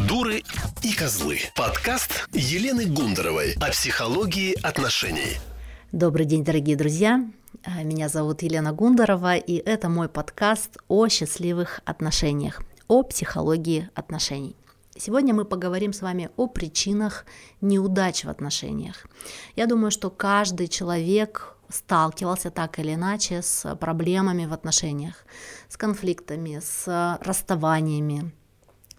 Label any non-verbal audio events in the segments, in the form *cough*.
Дуры и козлы. Подкаст Елены Гундаровой о психологии отношений. Добрый день, дорогие друзья. Меня зовут Елена Гундарова, и это мой подкаст о счастливых отношениях, о психологии отношений. Сегодня мы поговорим с вами о причинах неудач в отношениях. Я думаю, что каждый человек сталкивался так или иначе с проблемами в отношениях, с конфликтами, с расставаниями,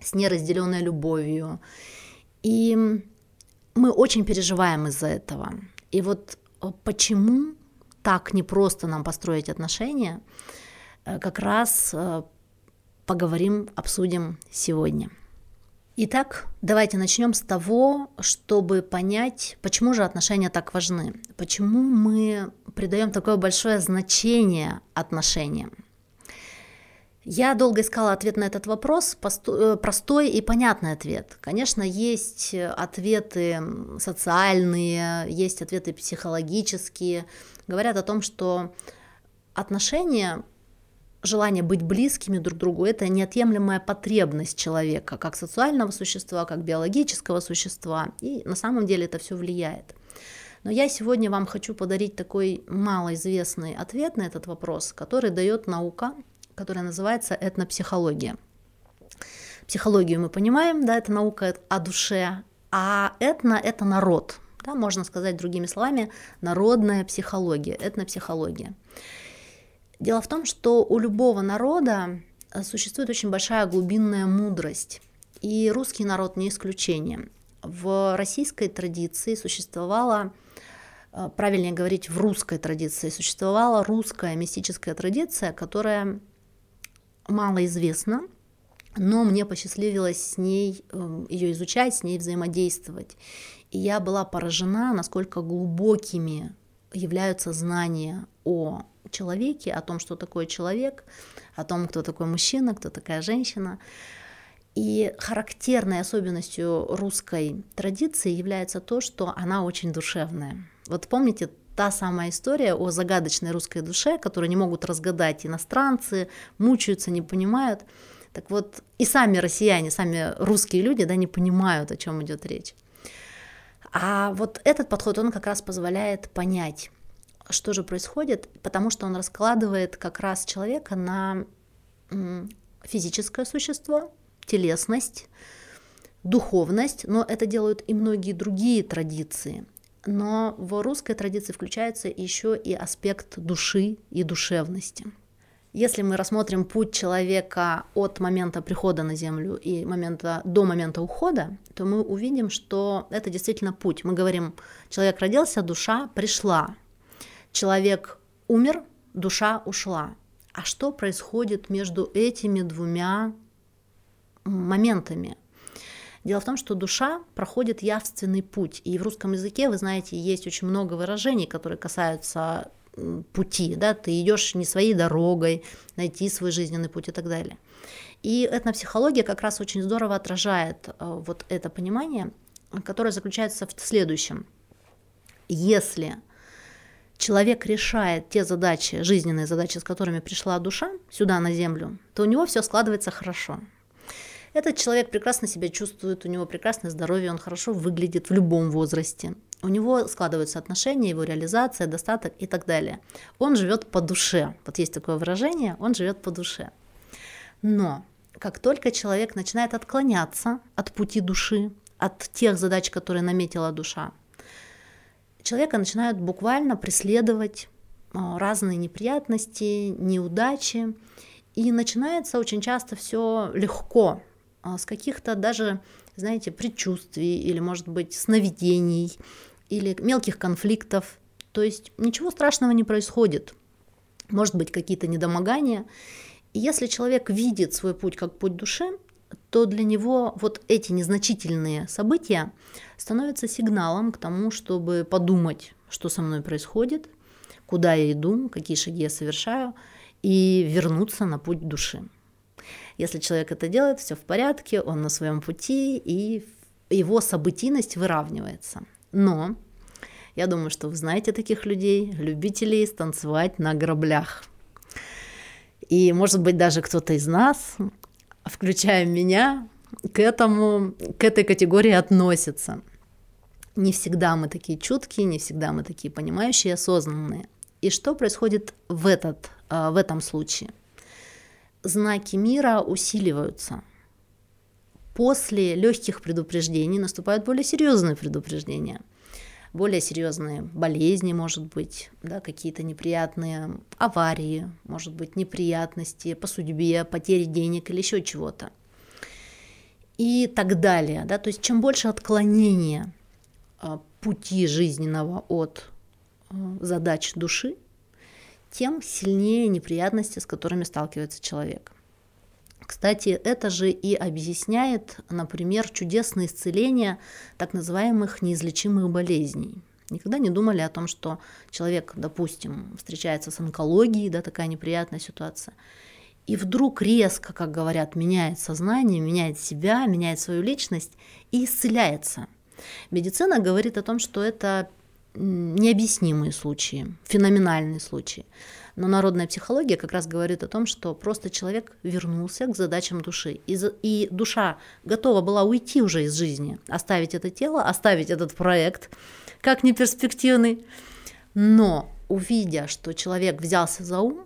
с неразделенной любовью. И мы очень переживаем из-за этого. И вот э, почему так непросто нам построить отношения, э, как раз э, поговорим, обсудим сегодня. Итак, давайте начнем с того, чтобы понять, почему же отношения так важны, почему мы придаем такое большое значение отношениям. Я долго искала ответ на этот вопрос, э, простой и понятный ответ. Конечно, есть ответы социальные, есть ответы психологические, говорят о том, что отношения желание быть близкими друг другу – это неотъемлемая потребность человека, как социального существа, как биологического существа, и на самом деле это все влияет. Но я сегодня вам хочу подарить такой малоизвестный ответ на этот вопрос, который дает наука, которая называется этнопсихология. Психологию мы понимаем, да, это наука о душе, а этно – это народ, да, можно сказать другими словами, народная психология, этнопсихология. Дело в том, что у любого народа существует очень большая глубинная мудрость, и русский народ не исключение. В российской традиции существовала, э, правильнее говорить, в русской традиции существовала русская мистическая традиция, которая мало известна, но мне посчастливилось с ней э, ее изучать, с ней взаимодействовать. И я была поражена, насколько глубокими являются знания о человеке, о том, что такое человек, о том, кто такой мужчина, кто такая женщина. И характерной особенностью русской традиции является то, что она очень душевная. Вот помните та самая история о загадочной русской душе, которую не могут разгадать иностранцы, мучаются, не понимают. Так вот, и сами россияне, сами русские люди, да, не понимают, о чем идет речь. А вот этот подход, он как раз позволяет понять, что же происходит, потому что он раскладывает как раз человека на физическое существо, телесность, духовность, но это делают и многие другие традиции. Но в русской традиции включается еще и аспект души и душевности. Если мы рассмотрим путь человека от момента прихода на Землю и момента, до момента ухода, то мы увидим, что это действительно путь. Мы говорим, человек родился, душа пришла, Человек умер, душа ушла. А что происходит между этими двумя моментами? Дело в том, что душа проходит явственный путь. И в русском языке, вы знаете, есть очень много выражений, которые касаются пути, да, ты идешь не своей дорогой, найти свой жизненный путь и так далее. И этнопсихология как раз очень здорово отражает э, вот это понимание, которое заключается в следующем. Если человек решает те задачи, жизненные задачи, с которыми пришла душа сюда на землю, то у него все складывается хорошо. Этот человек прекрасно себя чувствует, у него прекрасное здоровье, он хорошо выглядит в любом возрасте. У него складываются отношения, его реализация, достаток и так далее. Он живет по душе. Вот есть такое выражение, он живет по душе. Но как только человек начинает отклоняться от пути души, от тех задач, которые наметила душа, человека начинают буквально преследовать а, разные неприятности, неудачи, и начинается очень часто все легко, с каких-то даже, знаете, предчувствий или, может быть, сновидений или мелких конфликтов. То есть ничего страшного не происходит. Может быть, какие-то недомогания. И если человек видит свой путь как путь души, то для него вот эти незначительные события становятся сигналом к тому, чтобы подумать, что со мной происходит, куда я иду, какие шаги я совершаю, и вернуться на путь души. Если человек это делает, все в порядке, он на своем пути, и его событийность выравнивается. Но я думаю, что вы знаете таких людей, любителей станцевать на граблях. И, может быть, даже кто-то из нас включая меня, к этому, к этой категории относятся. Не всегда мы такие чуткие, не всегда мы такие понимающие, осознанные. И что происходит в, этот, а, в этом случае? Знаки мира усиливаются. После легких предупреждений наступают более серьезные предупреждения – более серьезные болезни, может быть, да, какие-то неприятные аварии, может быть, неприятности по судьбе, потери денег или еще чего-то. И так далее. Да? То есть чем больше отклонения а, пути жизненного от а, задач души, тем сильнее неприятности, с которыми сталкивается человек. Кстати, это же и объясняет, например, чудесное исцеление так называемых неизлечимых болезней. Никогда не думали о том, что человек, допустим, встречается с онкологией, да, такая неприятная ситуация, и вдруг резко, как говорят, меняет сознание, меняет себя, меняет свою личность и исцеляется. Медицина говорит о том, что это необъяснимые случаи, феноменальные случаи. Но народная психология как раз говорит о том, что просто человек вернулся к задачам души. И, и душа готова была уйти уже из жизни, оставить это тело, оставить этот проект как неперспективный. Но увидя, что человек взялся за ум,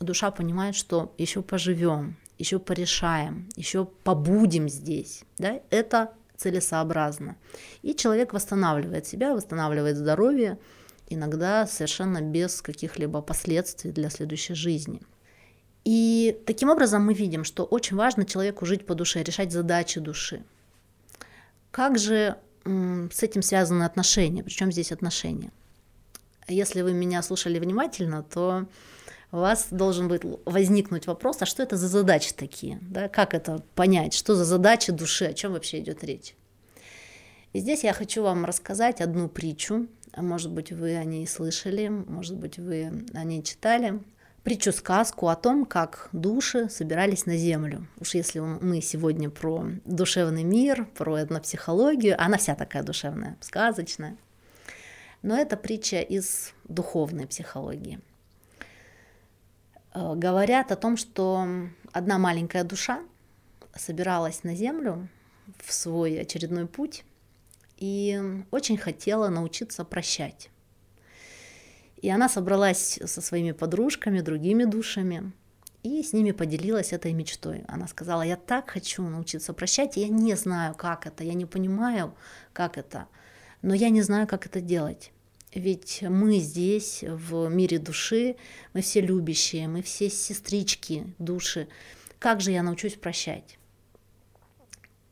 душа понимает, что еще поживем, еще порешаем, еще побудем здесь. Да? Это целесообразно. И человек восстанавливает себя, восстанавливает здоровье, иногда совершенно без каких-либо последствий для следующей жизни. И таким образом мы видим, что очень важно человеку жить по душе, решать задачи души. Как же с этим связаны отношения? Причем здесь отношения? Если вы меня слушали внимательно, то у вас должен быть возникнуть вопрос, а что это за задачи такие? Да? Как это понять? Что за задачи души? О чем вообще идет речь? И здесь я хочу вам рассказать одну притчу, может быть, вы о ней слышали, может быть, вы о ней читали. Притчу-сказку о том, как души собирались на Землю. Уж если мы сегодня про душевный мир, про этнопсихологию, она вся такая душевная, сказочная. Но это притча из духовной психологии. Э, говорят о том, что одна маленькая душа собиралась на Землю в свой очередной путь и очень хотела научиться прощать. И она собралась со своими подружками, другими душами, и с ними поделилась этой мечтой. Она сказала, я так хочу научиться прощать, я не знаю, как это, я не понимаю, как это, но я не знаю, как это делать. Ведь мы здесь, в мире души, мы все любящие, мы все сестрички души. Как же я научусь прощать?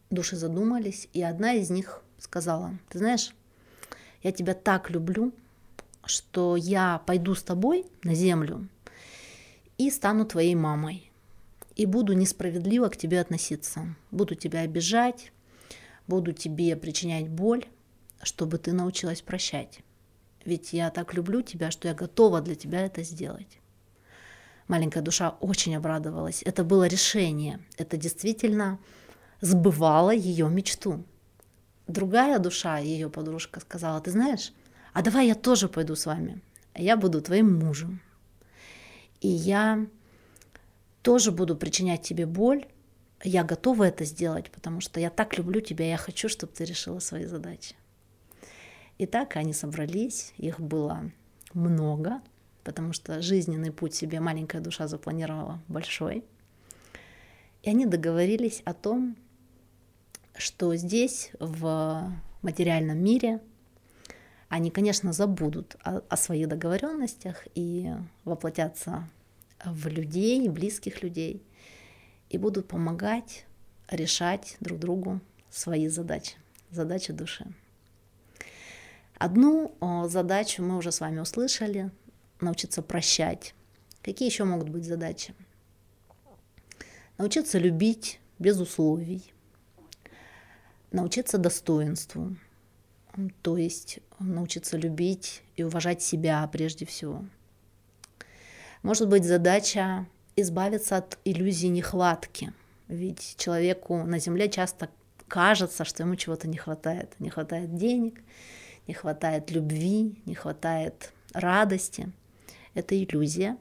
Души задумались, и одна из них сказала, ты знаешь, я тебя так люблю, что я пойду с тобой на землю и стану твоей мамой. И буду несправедливо к тебе относиться. Буду тебя обижать, буду тебе причинять боль, чтобы ты научилась прощать. Ведь я так люблю тебя, что я готова для тебя это сделать. Маленькая душа очень обрадовалась. Это было решение. Это действительно сбывало ее мечту другая душа, ее подружка, сказала, ты знаешь, а давай я тоже пойду с вами. Я буду твоим мужем. И я тоже буду причинять тебе боль. Я готова это сделать, потому что я так люблю тебя, я хочу, чтобы ты решила свои задачи. И так они собрались, их было много, потому что жизненный путь себе маленькая душа запланировала большой. И они договорились о том, что здесь, в материальном мире, они, конечно, забудут о, о своих договоренностях и воплотятся в людей, близких людей, и будут помогать решать друг другу свои задачи, задачи души. Одну задачу мы уже с вами услышали, научиться прощать. Какие еще могут быть задачи? Научиться любить без условий – научиться достоинству, то есть научиться любить и уважать себя прежде всего. Может быть задача избавиться от иллюзии нехватки, ведь человеку на Земле часто кажется, что ему чего-то не хватает. Не хватает денег, не хватает любви, не хватает радости. Это иллюзия.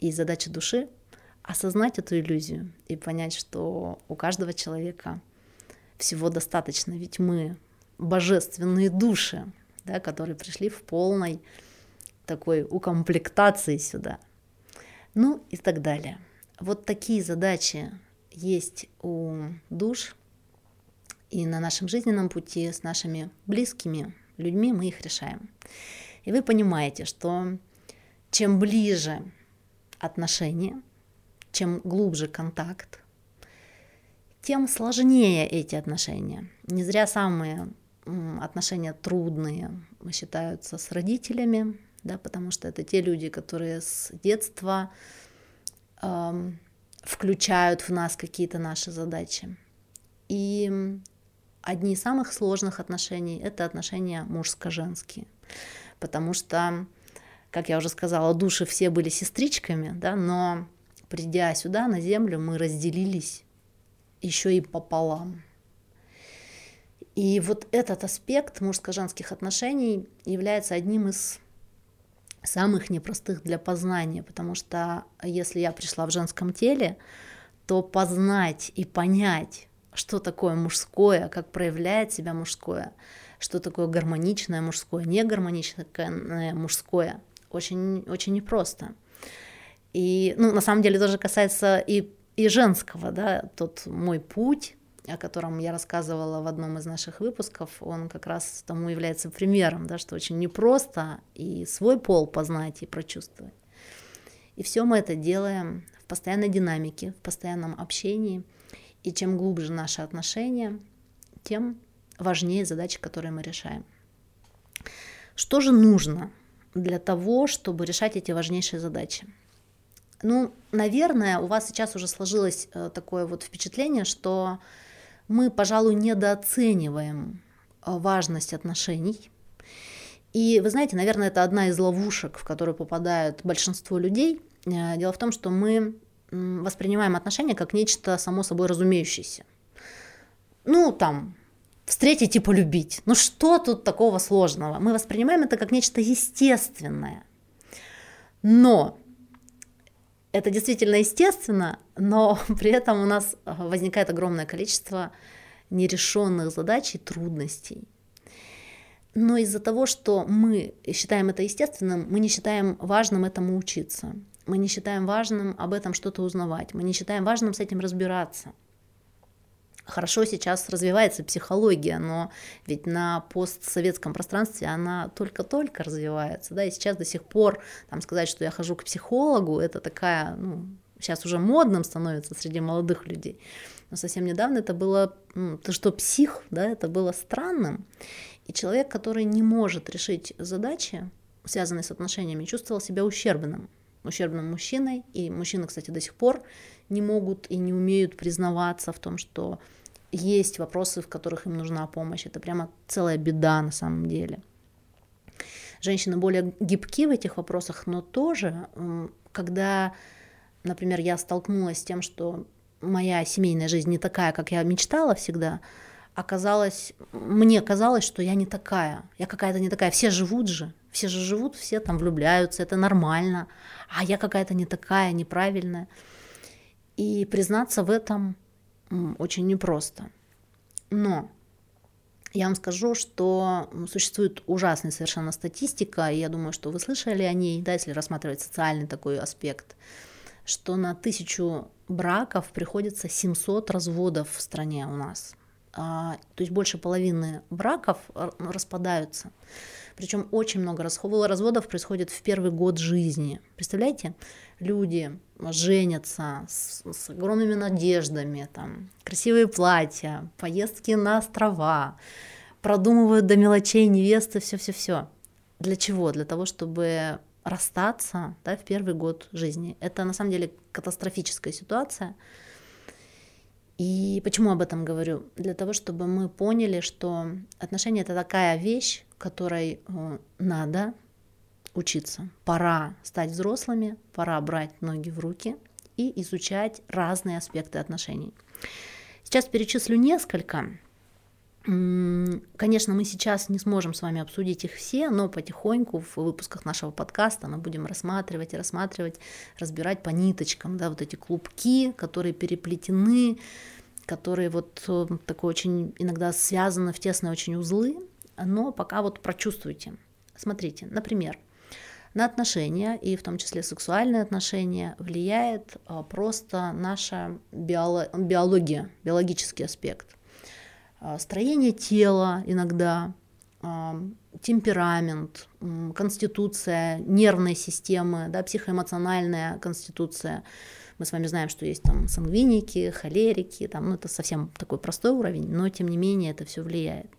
И задача души — осознать эту иллюзию и понять, что у каждого человека — всего достаточно, ведь мы божественные души, да, которые пришли в полной такой укомплектации сюда. Ну и так далее. Вот такие задачи есть у душ, и на нашем жизненном пути с нашими близкими людьми мы их решаем. И вы понимаете, что чем ближе отношения, чем глубже контакт, тем сложнее эти отношения. Не зря самые отношения трудные считаются с родителями, да, потому что это те люди, которые с детства эм, включают в нас какие-то наши задачи. И одни из самых сложных отношений – это отношения мужско-женские, потому что, как я уже сказала, души все были сестричками, да, но придя сюда, на землю, мы разделились еще и пополам. И вот этот аспект мужско-женских отношений является одним из самых непростых для познания, потому что если я пришла в женском теле, то познать и понять, что такое мужское, как проявляет себя мужское, что такое гармоничное мужское, негармоничное мужское, очень, очень непросто. И, ну, на самом деле, тоже касается и, и женского, да, тот мой путь, о котором я рассказывала в одном из наших выпусков, он как раз тому является примером, да, что очень непросто и свой пол познать и прочувствовать. И все мы это делаем в постоянной динамике, в постоянном общении. И чем глубже наши отношения, тем важнее задачи, которые мы решаем. Что же нужно для того, чтобы решать эти важнейшие задачи? Ну, наверное, у вас сейчас уже сложилось э, такое вот впечатление, что мы, пожалуй, недооцениваем э, важность отношений. И вы знаете, наверное, это одна из ловушек, в которую попадают большинство людей. Э, дело в том, что мы воспринимаем отношения как нечто само собой разумеющееся. Ну, там, встретить и полюбить. Ну, что тут такого сложного? Мы воспринимаем это как нечто естественное. Но это действительно естественно, но *laughs* при этом у нас возникает огромное количество нерешенных задач и трудностей. Но из-за того, что мы считаем это естественным, мы не считаем важным этому учиться. Мы не считаем важным об этом что-то узнавать. Мы не считаем важным с этим разбираться хорошо сейчас развивается психология, но ведь на постсоветском пространстве она только-только развивается, да, и сейчас до сих пор там сказать, что я хожу к психологу, это такая, ну, сейчас уже модным становится среди молодых людей. Но совсем недавно это было, ну, то что псих, да, это было странным. И человек, который не может решить задачи, связанные с отношениями, чувствовал себя ущербным, ущербным мужчиной. И мужчины, кстати, до сих пор не могут и не умеют признаваться в том, что есть вопросы, в которых им нужна помощь. Это прямо целая беда на самом деле. Женщины более гибки в этих вопросах, но тоже, когда, например, я столкнулась с тем, что моя семейная жизнь не такая, как я мечтала всегда, оказалось, мне казалось, что я не такая, я какая-то не такая, все живут же, все же живут, все там влюбляются, это нормально, а я какая-то не такая, неправильная. И признаться в этом очень непросто. Но я вам скажу, что существует ужасная совершенно статистика, и я думаю, что вы слышали о ней, да, если рассматривать социальный такой аспект, что на тысячу браков приходится 700 разводов в стране у нас. А, то есть больше половины браков распадаются. Причем очень много разводов происходит в первый год жизни. Представляете, люди женятся с, с огромными надеждами, там, красивые платья, поездки на острова, продумывают до мелочей невесты, все-все-все. Для чего? Для того, чтобы расстаться да, в первый год жизни. Это на самом деле катастрофическая ситуация. И почему об этом говорю? Для того, чтобы мы поняли, что отношения это такая вещь, которой э, надо учиться. Пора стать взрослыми, пора брать ноги в руки и изучать разные аспекты отношений. Сейчас перечислю несколько. Конечно, мы сейчас не сможем с вами обсудить их все, но потихоньку в выпусках нашего подкаста мы будем рассматривать и рассматривать, разбирать по ниточкам, да, вот эти клубки, которые переплетены которые вот э, такой очень иногда связаны в тесные очень узлы, но пока вот прочувствуйте. Смотрите, например, на отношения, и в том числе сексуальные отношения, влияет а, просто наша биоло- биология, биологический аспект. А, строение тела иногда, а, темперамент, конституция нервной системы, да, психоэмоциональная конституция. Мы с вами знаем, что есть там сангвиники, холерики, там, ну, это совсем такой простой уровень, но тем не менее это все влияет.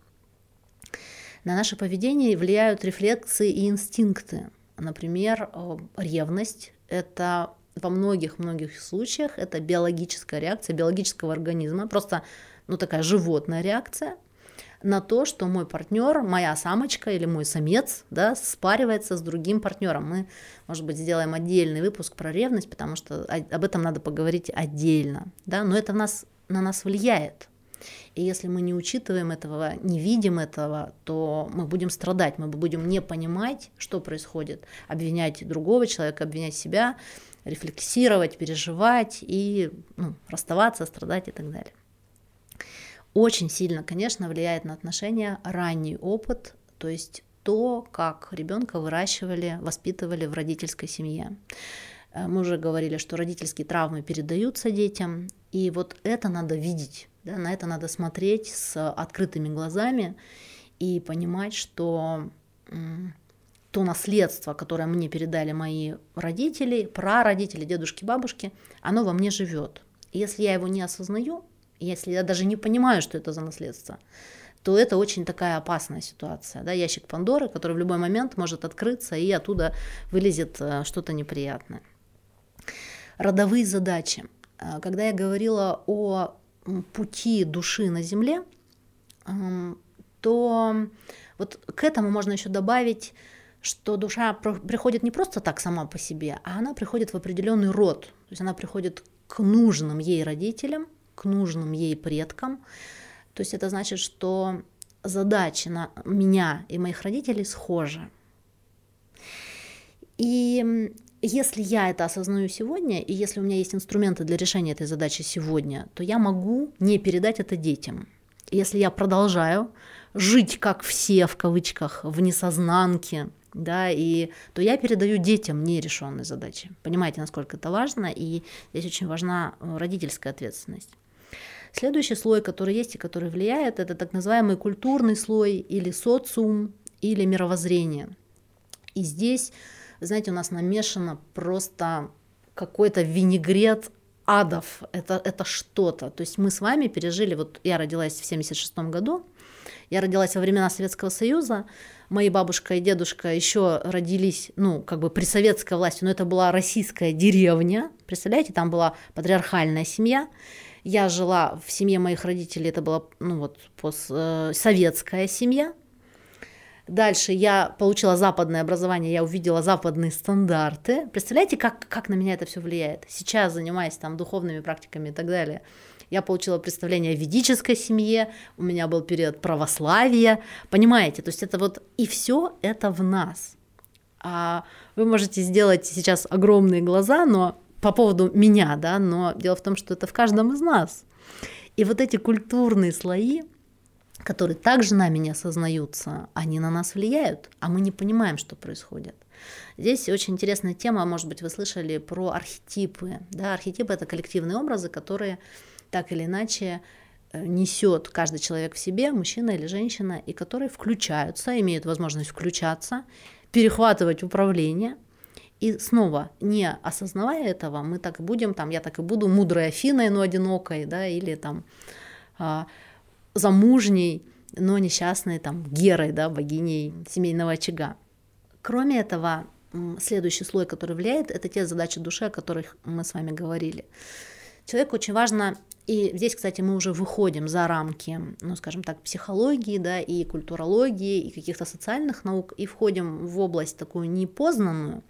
На наше поведение влияют рефлексы и инстинкты. Например, э, ревность – это во многих-многих случаях это биологическая реакция биологического организма, просто ну, такая животная реакция на то, что мой партнер, моя самочка или мой самец, да, спаривается с другим партнером. Мы, может быть, сделаем отдельный выпуск про ревность, потому что об этом надо поговорить отдельно, да, но это в нас, на нас влияет. И если мы не учитываем этого, не видим этого, то мы будем страдать, мы будем не понимать, что происходит, обвинять другого человека, обвинять себя, рефлексировать, переживать и ну, расставаться, страдать и так далее. Очень сильно, конечно, влияет на отношения ранний опыт, то есть то, как ребенка выращивали, воспитывали в родительской семье. Э, мы уже говорили, что родительские травмы передаются детям, и вот это надо видеть. Да, на это надо смотреть с открытыми глазами и понимать, что то наследство, которое мне передали мои родители, прародители, дедушки, бабушки, оно во мне живет. И если я его не осознаю, если я даже не понимаю, что это за наследство, то это очень такая опасная ситуация. Да? Ящик Пандоры, который в любой момент может открыться, и оттуда вылезет э, что-то неприятное. Родовые задачи. Э, когда я говорила о пути души на Земле, то вот к этому можно еще добавить, что душа приходит не просто так сама по себе, а она приходит в определенный род. То есть она приходит к нужным ей родителям, к нужным ей предкам. То есть это значит, что задачи на меня и моих родителей схожи. И если я это осознаю сегодня, и если у меня есть инструменты для решения этой задачи сегодня, то я могу не передать это детям. Если я продолжаю жить как все, в кавычках, в несознанке, да, и то я передаю детям нерешенные задачи. Понимаете, насколько это важно, и здесь очень важна э, родительская ответственность. Следующий слой, который есть и который влияет, это так называемый культурный слой или социум, или мировоззрение. И здесь знаете, у нас намешано просто какой-то винегрет адов. Это, это что-то. То есть мы с вами пережили, вот я родилась в 76 году, я родилась во времена Советского Союза, мои бабушка и дедушка еще родились, ну, как бы при советской власти, но это была российская деревня, представляете, там была патриархальная семья, я жила в семье моих родителей, это была, ну, вот, постсоветская семья, Дальше я получила западное образование, я увидела западные стандарты. Представляете, как, как на меня это все влияет? Сейчас, занимаясь там духовными практиками и так далее, я получила представление о ведической семье, у меня был период православия, понимаете? То есть это вот и все это в нас. А вы можете сделать сейчас огромные глаза, но по поводу меня, да, но дело в том, что это в каждом из нас. И вот эти культурные слои, которые также нами не осознаются, они на нас влияют, а мы не понимаем, что происходит. Здесь очень интересная тема, может быть, вы слышали про архетипы. Да, архетипы — это коллективные образы, которые так или иначе э, несет каждый человек в себе, мужчина или женщина, и которые включаются, имеют возможность включаться, перехватывать управление. И снова, не осознавая этого, мы так и будем, там, я так и буду мудрой Афиной, но одинокой, да, или там а, замужней, но несчастной там Герой, да, богиней семейного очага. Кроме этого, следующий слой, который влияет, это те задачи души, о которых мы с вами говорили. Человеку очень важно, и здесь, кстати, мы уже выходим за рамки, ну, скажем так, психологии, да, и культурологии, и каких-то социальных наук, и входим в область такую непознанную,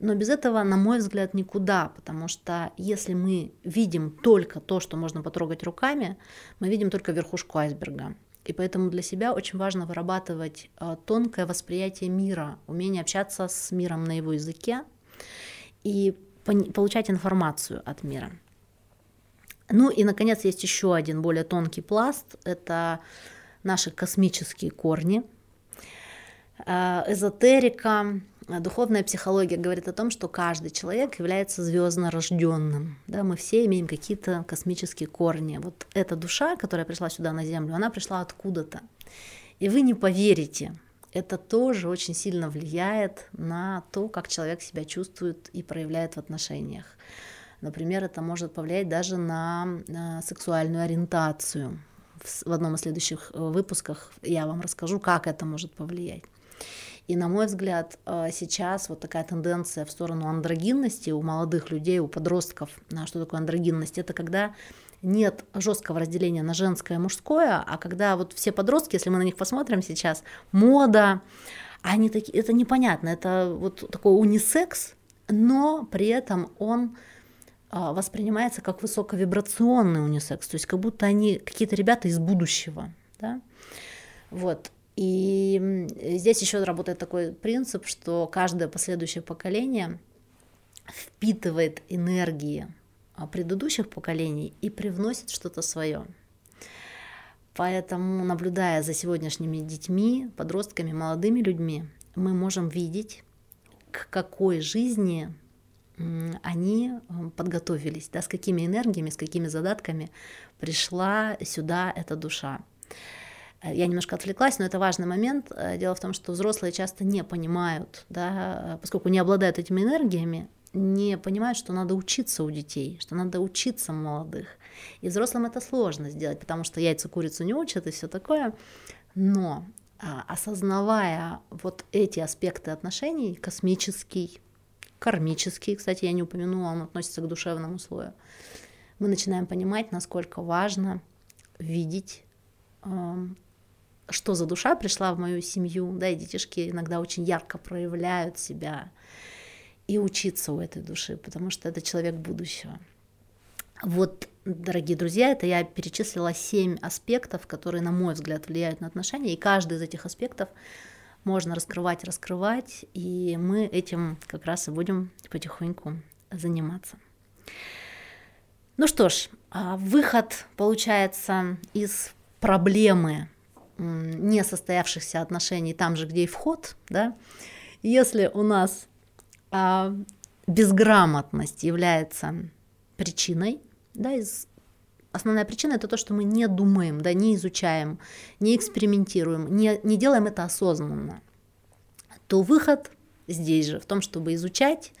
но без этого, на мой взгляд, никуда, потому что если мы видим только то, что можно потрогать руками, мы видим только верхушку айсберга. И поэтому для себя очень важно вырабатывать э, тонкое восприятие мира, умение общаться с миром на его языке и получать информацию от мира. Ну и, наконец, есть еще один более тонкий пласт. Это наши космические корни. Э, эзотерика, духовная психология говорит о том, что каждый человек является звездно рожденным. Да, мы все имеем какие-то космические корни. Вот эта душа, которая пришла сюда на Землю, она пришла откуда-то. И вы не поверите, это тоже очень сильно влияет на то, как человек себя чувствует и проявляет в отношениях. Например, это может повлиять даже на, на сексуальную ориентацию. В, в одном из следующих э, выпусках я вам расскажу, как это может повлиять. И, на мой взгляд, э, сейчас вот такая тенденция в сторону андрогинности у молодых людей, у подростков. Что такое андрогинность? Это когда нет жесткого разделения на женское и мужское, а когда вот все подростки, если мы на них посмотрим сейчас, мода, они такие, это непонятно, это вот такой унисекс, но при этом он а, воспринимается как высоковибрационный унисекс, то есть как будто они какие-то ребята из будущего, да, вот. И здесь еще работает такой принцип, что каждое последующее поколение впитывает энергии а, предыдущих поколений и привносит что-то свое. Поэтому, наблюдая за сегодняшними детьми, подростками, молодыми людьми, мы можем видеть, к какой жизни они подготовились, да, с какими энергиями, с какими задатками пришла сюда эта душа. Я немножко отвлеклась, но это важный момент. Дело в том, что взрослые часто не понимают, да, поскольку не обладают этими энергиями, не понимают, что надо учиться у детей, что надо учиться молодых. И взрослым это сложно сделать, потому что яйца курицу не учат и все такое. Но а, осознавая вот эти аспекты отношений, космический, кармический, кстати, я не упомянула, он относится к душевному слою, мы начинаем понимать, насколько важно видеть, что за душа пришла в мою семью, да, и детишки иногда очень ярко проявляют себя, и учиться у этой души, потому что это человек будущего. Вот, дорогие друзья, это я перечислила семь аспектов, которые, на мой взгляд, влияют на отношения, и каждый из этих аспектов можно раскрывать, раскрывать, и мы этим как раз и будем потихоньку заниматься. Ну что ж, а выход получается из проблемы несостоявшихся отношений там же, где и вход, да, если у нас а, безграмотность является причиной, да, из основная причина это то, что мы не думаем, да, не изучаем, не экспериментируем, не, не делаем это осознанно, то выход здесь же в том, чтобы изучать,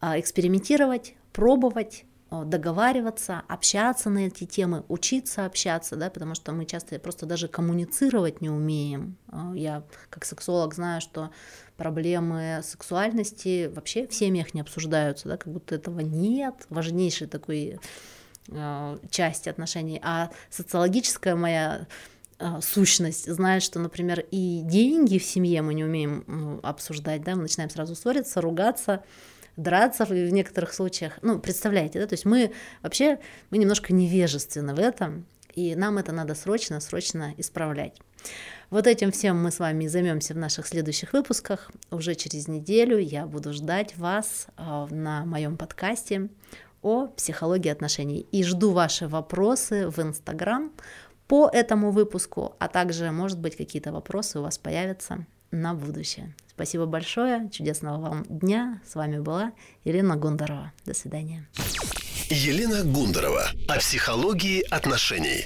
а, экспериментировать, пробовать, договариваться, общаться на эти темы, учиться общаться, да, потому что мы часто просто даже коммуницировать не умеем. А, я как сексолог знаю, что проблемы сексуальности вообще в семьях не обсуждаются, да, как будто этого нет, важнейшей такой э, части отношений. А социологическая моя э, сущность знает, что, например, и деньги в семье мы не умеем обсуждать, да, мы начинаем сразу ссориться, ругаться, драться в некоторых случаях. Ну, представляете, да, то есть мы вообще, мы немножко невежественны в этом, и нам это надо срочно, срочно исправлять. Вот этим всем мы с вами займемся в наших следующих выпусках. Уже через неделю я буду ждать вас а, на моем подкасте о психологии отношений. И жду ваши вопросы в Инстаграм по этому выпуску, а также, может быть, какие-то вопросы у вас появятся на будущее. Спасибо большое, чудесного вам дня. С вами была Елена Гундарова. До свидания. Елена Гундарова о психологии отношений.